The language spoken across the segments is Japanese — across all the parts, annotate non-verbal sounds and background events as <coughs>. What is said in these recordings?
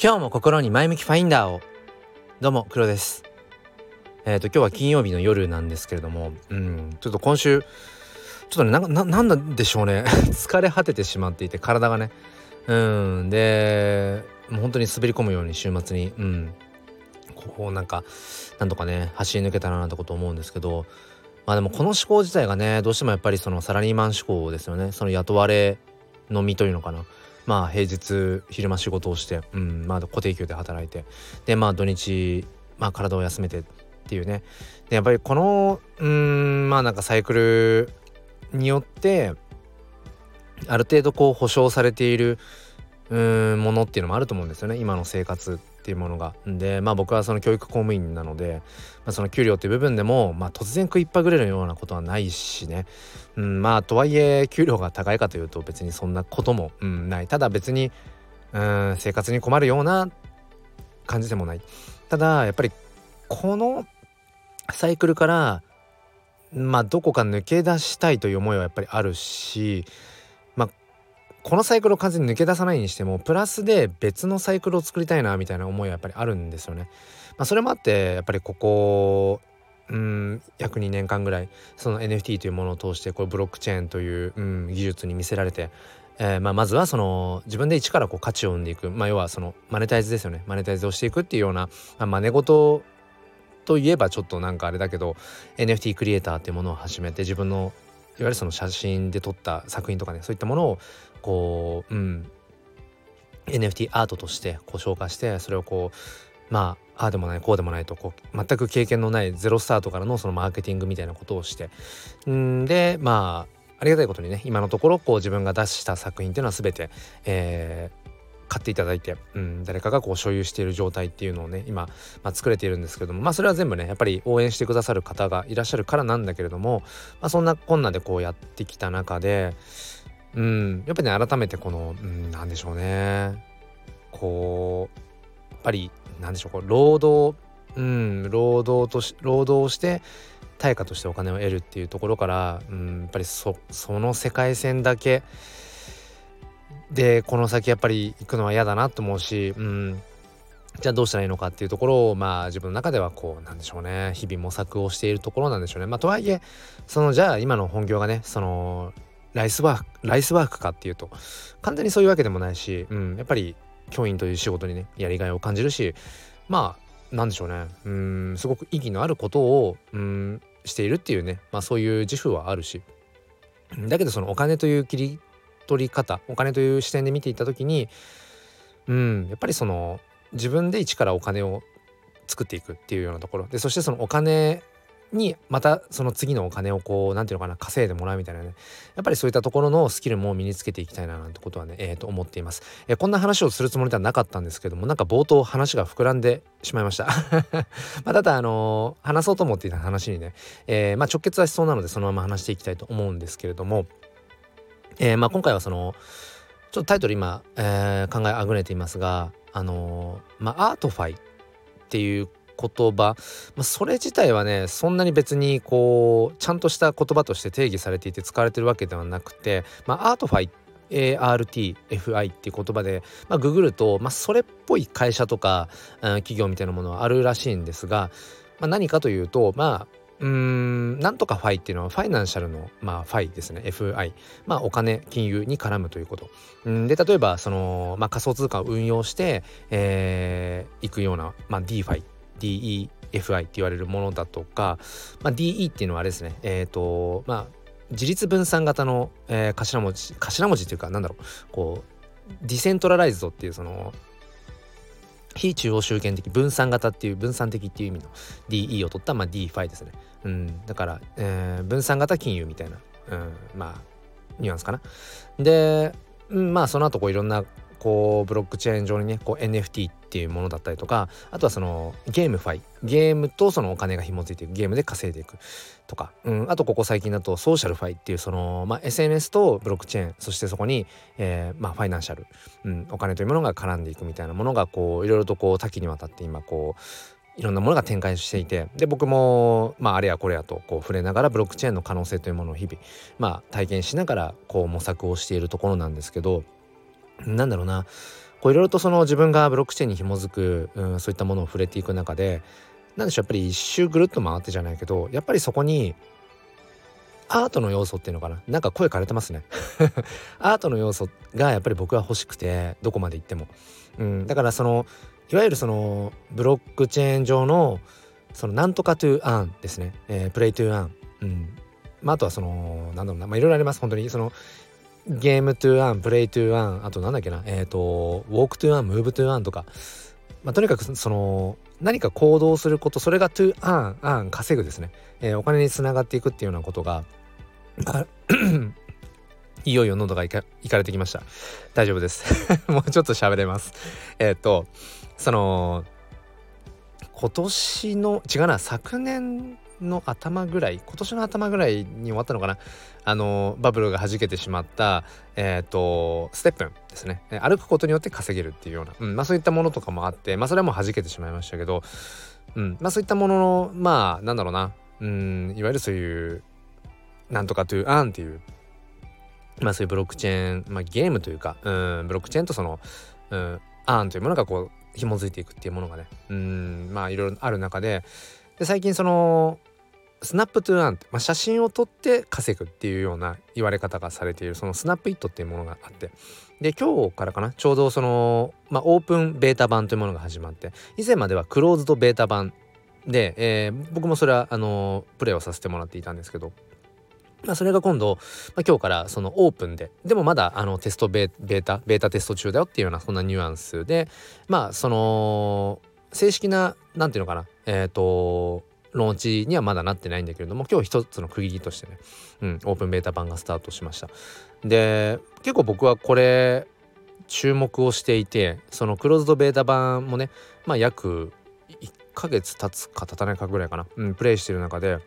今日も心に前向きファインダーを。どうも黒です。えっ、ー、と今日は金曜日の夜なんですけれどもうんちょっと今週ちょっとねなななんなんでしょうね。<laughs> 疲れ果ててしまっていて体がね。うんでもう本当に滑り込むように週末にうん。こうなんかなんとかね走り抜けたらなってこと思うんですけどまあでもこの思考自体がねどうしてもやっぱりそのサラリーマン思考ですよね。その雇われの身というのかな。まあ平日昼間仕事をして、うんまあ、固定給で働いてでまあ土日、まあ、体を休めてっていうね。でやっぱりこのうんまあなんかサイクルによってある程度こう保証されているうんものっていうのもあると思うんですよね。今の生活っていうものが。でまあ僕はその教育公務員なので、まあ、その給料っていう部分でも、まあ、突然食いっぱぐれるようなことはないしね、うん、まあとはいえ給料が高いかというと別にそんなことも、うん、ない。ただ別にうん生活に困るような感じでもない。ただやっぱりこのサイクルからまあどこか抜け出したいという思いはやっぱりあるしこのサイクルを完全に抜け出さないにしてもプラスで別のサイクルを作りたいなみたいな思いはやっぱりあるんですよね。まあ、それもあってやっぱりここうん約2年間ぐらいその NFT というものを通してこれブロックチェーンという、うん、技術に見せられて、えーまあ、まずはその自分で一からこう価値を生んでいく、まあ、要はそのマネタイズですよねマネタイズをしていくっていうような、まあ、真似事といえばちょっとなんかあれだけど NFT クリエイターっていうものを始めて自分のいわゆるその写真で撮った作品とかねそういったものをこう、うん、NFT アートとしてこう消化してそれをこうまあああでもないこうでもないとこう全く経験のないゼロスタートからのそのマーケティングみたいなことをして。んでまあありがたいことにね今のところこう自分が出した作品っていうのは全て、えー、買っていただいて、うん、誰かがこう所有している状態っていうのをね今、まあ、作れているんですけどもまあそれは全部ねやっぱり応援してくださる方がいらっしゃるからなんだけれども、まあ、そんなこんなでこうやってきた中でうんやっぱりね改めてこの、うん、なんでしょうね。こうやっぱりなんでしょうこう労働うん労働とし労働して対価としてお金を得るっていうところから、うん、やっぱりそその世界線だけでこの先やっぱり行くのは嫌だなと思うし、うん、じゃあどうしたらいいのかっていうところをまあ自分の中ではこうなんでしょうね。日々模索をしているところなんでしょうね。まあ、とはいえそのじゃあ今の本業がねそのライスワークライスワークかっていうと完全にそういうわけでもないし、うん、やっぱり教員という仕事にねやりがいを感じるしまあなんでしょうね。うん。すごく意義のあることをうんしているっていうね、まあ、そういう自負はあるし。だけどそのお金という切り取り方お金という視点で見ていった時にうんやっぱりその自分で一からお金を作っていくっていうようなところ。でそしてそのお金にまたその次のお金をこう何て言うのかな稼いでもらうみたいなね。やっぱりそういったところのスキルも身につけていきたいななんてことはねえー、と思っています、え、こんな話をするつもりではなかったんですけどもなんか冒頭話が膨らんでしまいました。<laughs> まあただあのー、話そうと思っていた話にね、えまあ、直結はしそうなのでそのまま話していきたいと思うんですけれども、えまあ、今回はそのちょっとタイトル今、え考えあぐねていますがあのまあアートファイっていう言葉、まあ、それ自体はねそんなに別にこうちゃんとした言葉として定義されていて使われてるわけではなくて、まあ、アートファイ ARTFI っていう言葉で、まあ、ググると、まあ、それっぽい会社とか、うん、企業みたいなものはあるらしいんですが、まあ、何かというとまあうーんなんとかファイっていうのはファイナンシャルの、まあ、ファイですね。FI まあお金金融に絡むということ。んで例えばその、まあ、仮想通貨を運用して、えー、いくような、まあ、DeFi DEFI って言われるものだとか、まあ、DE っていうのはあれですね。えっ、ー、とまあ自立分散型の、えー、頭文字頭文字っていうかなんだろう。こうディセントラライズドっていうその非中央集権的分散型っていう分散的っていう意味の DE を取った、まあ、DeFi ですね、うん、だから、えー、分散型金融みたいな、うん、まあニュアンスかな。で、うん、まあその後こういろんなこうブロックチェーン上にねこう NFT っていうものだったりとかあとはその GameFi。ゲームとそのお金が紐づいていく。ゲームで稼いでいくとか、うん、あとここ最近だと SocialFi っていうその、まあ、SNS とブロックチェーン。そしてそこに、えー、まあ、ファイナンシャル、うん、お金というものが絡んでいくみたいなものがこういろいろとこう多岐にわたって今こういろんなものが展開していて。で僕もまああれやこれやとこう触れながらブロックチェーンの可能性というものを日々まあ体験しながらこう模索をしているところなんですけどなんだろうな。こういろいろとその自分がブロックチェーンに紐づく、うん、そういったものを触れていく中で何でしょうやっぱり一周ぐるっと回ってじゃないけどやっぱりそこにアートの要素っていうのかな？なんか声枯れてますね。<laughs> アートの要素がやっぱり僕は欲しくてどこまで行っても、うん、だからそのいわゆるそのブロックチェーン上のそのなんとか to Earn ですね、えー、 Play to Earn、うん。まあ、あとはそのなんだろうな、まあ、いろいろあります。本当にその Game to Earn Play to Earn あとなんだっけな？えっ、ー、と Walk to Earn Move to Earn とか、まあ、とにかくその何か行動することそれが to Earn Earn 稼ぐですね、えー、お金につながっていくっていうようなことが <coughs> いよいよ喉がいかいかれてきました。大丈夫です。<laughs> もうちょっと喋れます。えっ、ー、とその今年の違うな昨年の頭ぐらい今年の頭ぐらいに終わったのかな？あのバブルが弾けてしまったえっ、ー、とステップンですね。歩くことによって稼げるっていうような、うんまあ、そういったものとかもあってまあそれはもう弾けてしまいましたけど、うんまあ、そういったもののまあなんだろうな。うんいわゆるそういうなんとかというアンっていうまあそういうブロックチェーン、まあ、ゲームというかうんブロックチェーンとそのうんアンというものがこう紐づいていくっていうものがねうんまあいろいろある中でで最近そのスナップトゥーアンって、まあ、写真を撮って稼ぐっていうような言われ方がされているそのスナップイットっていうものがあって。で今日からかなちょうどその、まあ、オープンベータ版というものが始まって以前まではクローズドベータ版で、えー、僕もそれはあのプレイをさせてもらっていたんですけどまあ、それが今度、まあ、今日からそのオープンででもまだあのテストベータベータテスト中だよっていうようなそんなニュアンスでまあその正式な何ていうのかなえっ、ー、とローンチにはまだなってないんだけれども今日一つの区切りとしてね、うん、オープンベータ版がスタートしました。で結構僕はこれ注目をしていてそのクローズドベータ版もねまあ約1ヶ月経つか経たないかぐらいかな、うん、プレイしてる中で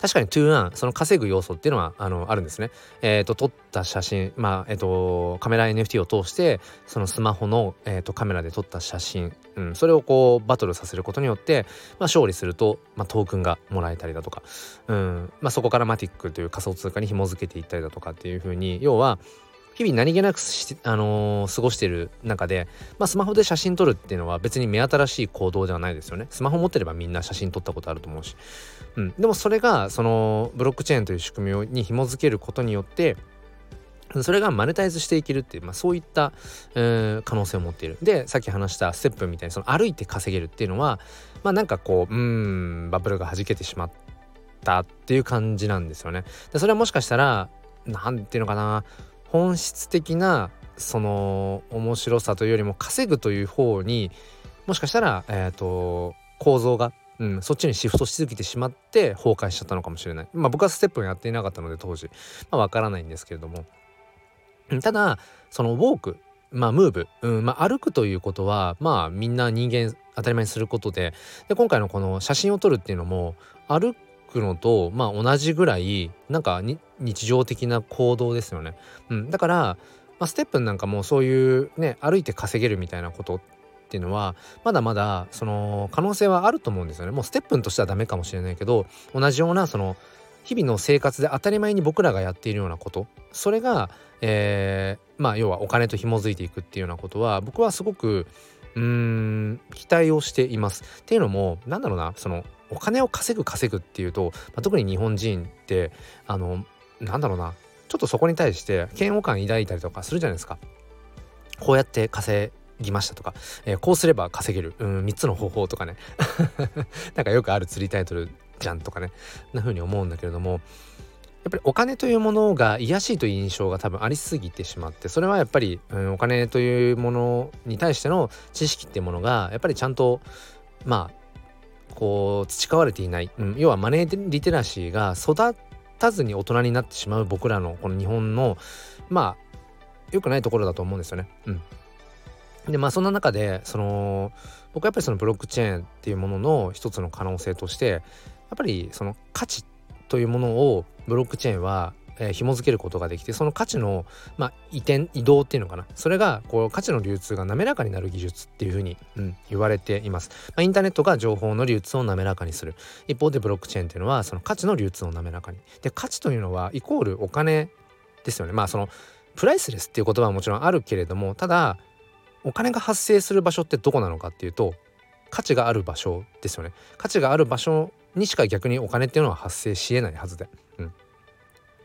確かにトゥーンその稼ぐ要素っていうのはあのあるんですね。えっ、ー、と撮った写真まあえっ、ー、とカメラ NFT を通してそのスマホの、えーと、カメラで撮った写真、うん、それをこうバトルさせることによって、まあ、勝利すると、まあ、トークンがもらえたりだとか、うんまあ、そこからマティックという仮想通貨に紐付けていったりだとかっていうふうに要は日々何気なくしあのー、過ごしている中で、まあ、スマホで写真撮るっていうのは別に目新しい行動ではないですよね。スマホ持ってればみんな写真撮ったことあると思うし。うん、でもそれがそのブロックチェーンという仕組みに紐づけることによってそれがマネタイズしていけるっていう、まあ、そういった、えー、可能性を持っている。でさっき話したステップみたいにその歩いて稼げるっていうのはまあなんかこううんバブルが弾けてしまったっていう感じなんですよね。でそれはもしかしたら何ていうのかな本質的なその面白さというよりも稼ぐという方にもしかしたら、えーと、構造が、うん、そっちにシフトしすぎてしまって崩壊しちゃったのかもしれない。まあ僕はステップをやっていなかったので当時。まあわからないんですけれども。ただそのウォークまあムーブ、うんまあ、歩くということはまあみんな人間当たり前にすることで。で今回のこの写真を撮るっていうのも歩くのとまあ同じぐらいなんか日常的な行動ですよね。うん、だから、まあ、ステップなんかもそういうね歩いて稼げるみたいなことっていうのはまだまだその可能性はあると思うんですよね。もうステップとしてはダメかもしれないけど同じようなその日々の生活で当たり前に僕らがやっているようなことそれが、えー、まあ要はお金と紐づいていくっていうようなことは僕はすごくうーん期待をしています。っていうのもなんだろうなそのお金を稼ぐ稼ぐっていうと、まあ、特に日本人ってあのなんだろうなちょっとそこに対して嫌悪感抱いたりとかするじゃないですか。こうやって稼ぎましたとか、えー、こうすれば稼げる、うん、3つの方法とかね。<laughs> なんかよくある釣りタイトルじゃんとかね。な風に思うんだけれどもやっぱりお金というものが癒しいという印象が多分ありすぎてしまってそれはやっぱり、うん、お金というものに対しての知識っていうものがやっぱりちゃんとまあこう培われていない、うん、要はマネーリテラシーが育たずに大人になってしまう僕らのこの日本のまあ良くないところだと思うんですよね。うん、でまあそんな中でその僕はやっぱりそのブロックチェーンっていうものの一つの可能性としてやっぱりその価値というものをブロックチェーンはえ、紐付けることができてその価値の、まあ、移転移動っていうのかな。それがこう価値の流通が滑らかになる技術っていうふうに、うん、言われています、まあ、インターネットが情報の流通を滑らかにする。一方でブロックチェーンっていうのはその価値の流通を滑らかに。で価値というのはイコールお金ですよね。まあそのプライスレスっていう言葉はもちろんあるけれどもただお金が発生する場所ってどこなのかっていうと価値がある場所ですよね。価値がある場所にしか逆にお金っていうのは発生しえないはずで、うん、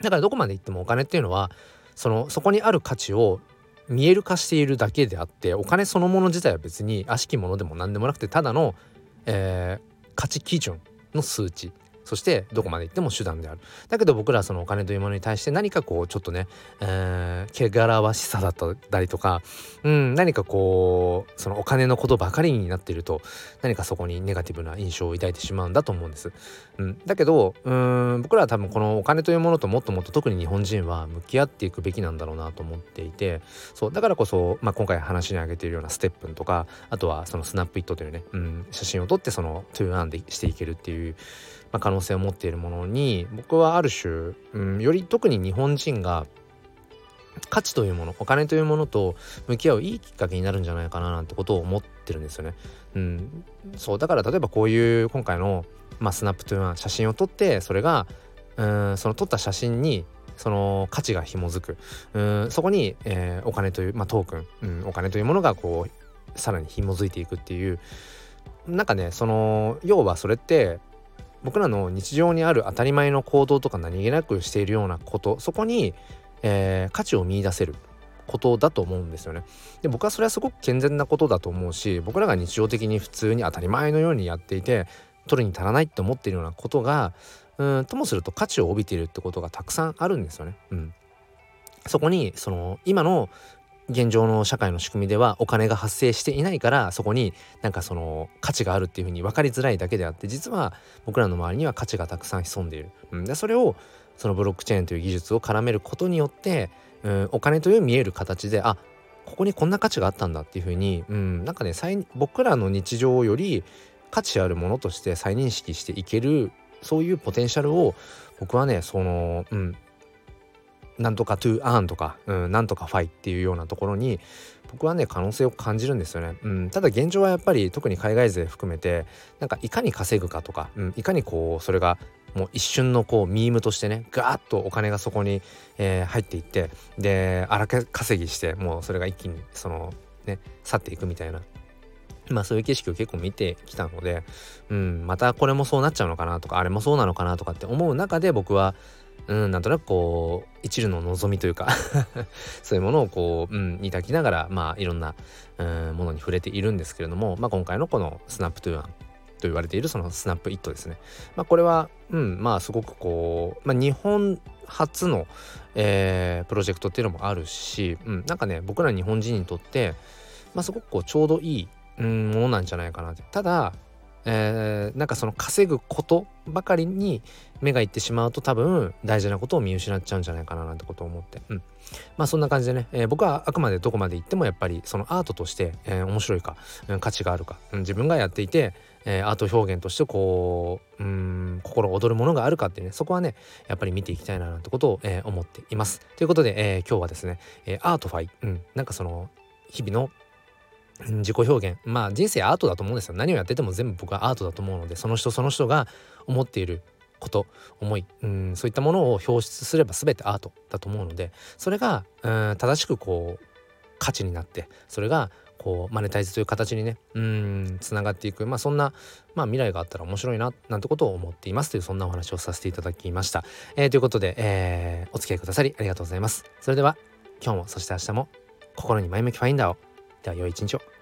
だからどこまで行ってもお金っていうのはそのそこにある価値を見える化しているだけであってお金そのもの自体は別に悪しきものでも何でもなくてただの、えー、価値基準の数値。そしてどこまで行っても手段である。だけど僕らはそのお金というものに対して何かこうちょっとね、えー、汚らわしさだったりとか、うん、何かこうそのお金のことばかりになっていると何かそこにネガティブな印象を抱いてしまうんだと思うんです、うん、だけどうん僕らは多分このお金というものともっともっと特に日本人は向き合っていくべきなんだろうなと思っていてそうだからこそ、まあ、今回話に挙げているようなステップンとかあとはそのスナップイットというね、うん、写真を撮ってそのトゥーアンでしていけるっていう可能性を持っているものに僕はある種、うん、より特に日本人が価値というものお金というものと向き合ういいきっかけになるんじゃないかななんてことを思ってるんですよね。うん、そうだから例えばこういう今回の、まあ、スナップというのは写真を撮ってそれがうんその撮った写真にその価値が紐づく。うんそこに、えー、お金という、まあ、トークン、うん、お金というものがこうさらに紐づいていくっていう。なんかねその要はそれって僕らの日常にある当たり前の行動とか何気なくしているようなことそこに、えー、価値を見いだせることだと思うんですよね。で僕はそれはすごく健全なことだと思うし僕らが日常的に普通に当たり前のようにやっていて取るに足らないって思っているようなことがうんともすると価値を帯びているってことがたくさんあるんですよね。うん、そこにその今の現状の社会の仕組みではお金が発生していないからそこになんかその価値があるっていうふうに分かりづらいだけであって実は僕らの周りには価値がたくさん潜んでいる。うん、でそれをそのブロックチェーンという技術を絡めることによって、うん、お金という見える形であここにこんな価値があったんだっていうふうに、うん、なんかね僕らの日常より価値あるものとして再認識していけるそういうポテンシャルを僕はねその、うん、なんとか to earn とか、うん、なんとかファイっていうようなところに僕はね可能性を感じるんですよね、うん、ただ現状はやっぱり特に海外勢含めてなんかいかに稼ぐかとか、うん、いかにこうそれがもう一瞬のこうミームとしてねガーッとお金がそこに、えー、入っていってで荒稼ぎしてもうそれが一気にそのね去っていくみたいな。まあそういう景色を結構見てきたので、うん、またこれもそうなっちゃうのかなとかあれもそうなのかなとかって思う中で僕はうん、なんとなくこう一縷の望みというか <laughs> そういうものをこう、うん、抱きながらまあいろんな、うん、ものに触れているんですけれども、まあ、今回のこのスナップトゥーアンと言われているそのスナップイットですね。まあ、これは、うん、まあすごくこう、まあ、日本初の、えー、プロジェクトっていうのもあるし、うん、なんかね僕ら日本人にとって、まあ、すごくこうちょうどいい、うん、ものなんじゃないかなって。ただえー、なんかその稼ぐことばかりに目がいってしまうと多分大事なことを見失っちゃうんじゃないかななんてことを思って、うん、まあそんな感じでね、えー、僕はあくまでどこまで行ってもやっぱりそのアートとして、えー、面白いか、うん、価値があるか、うん、自分がやっていて、え、アート表現としてこううん心躍るものがあるかっていうねそこはねやっぱり見ていきたいななんてことを、え、思っています。ということで、え、今日はですね、え、アートファイ、うん、なんかその日々の自己表現まあ人生アートだと思うんですよ何をやってても全部僕はアートだと思うのでその人その人が思っていること思いうんそういったものを表出すれば全てアートだと思うのでそれがうん正しくこう価値になってそれがこうマネタイズという形にねうんつながっていくまあそんな、まあ、未来があったら面白いななんてことを思っていますというそんなお話をさせていただきました。えー、ということで、えー、お付き合いくださりありがとうございます。それでは今日もそして明日も心に前向きファインダーをでは良い一日を。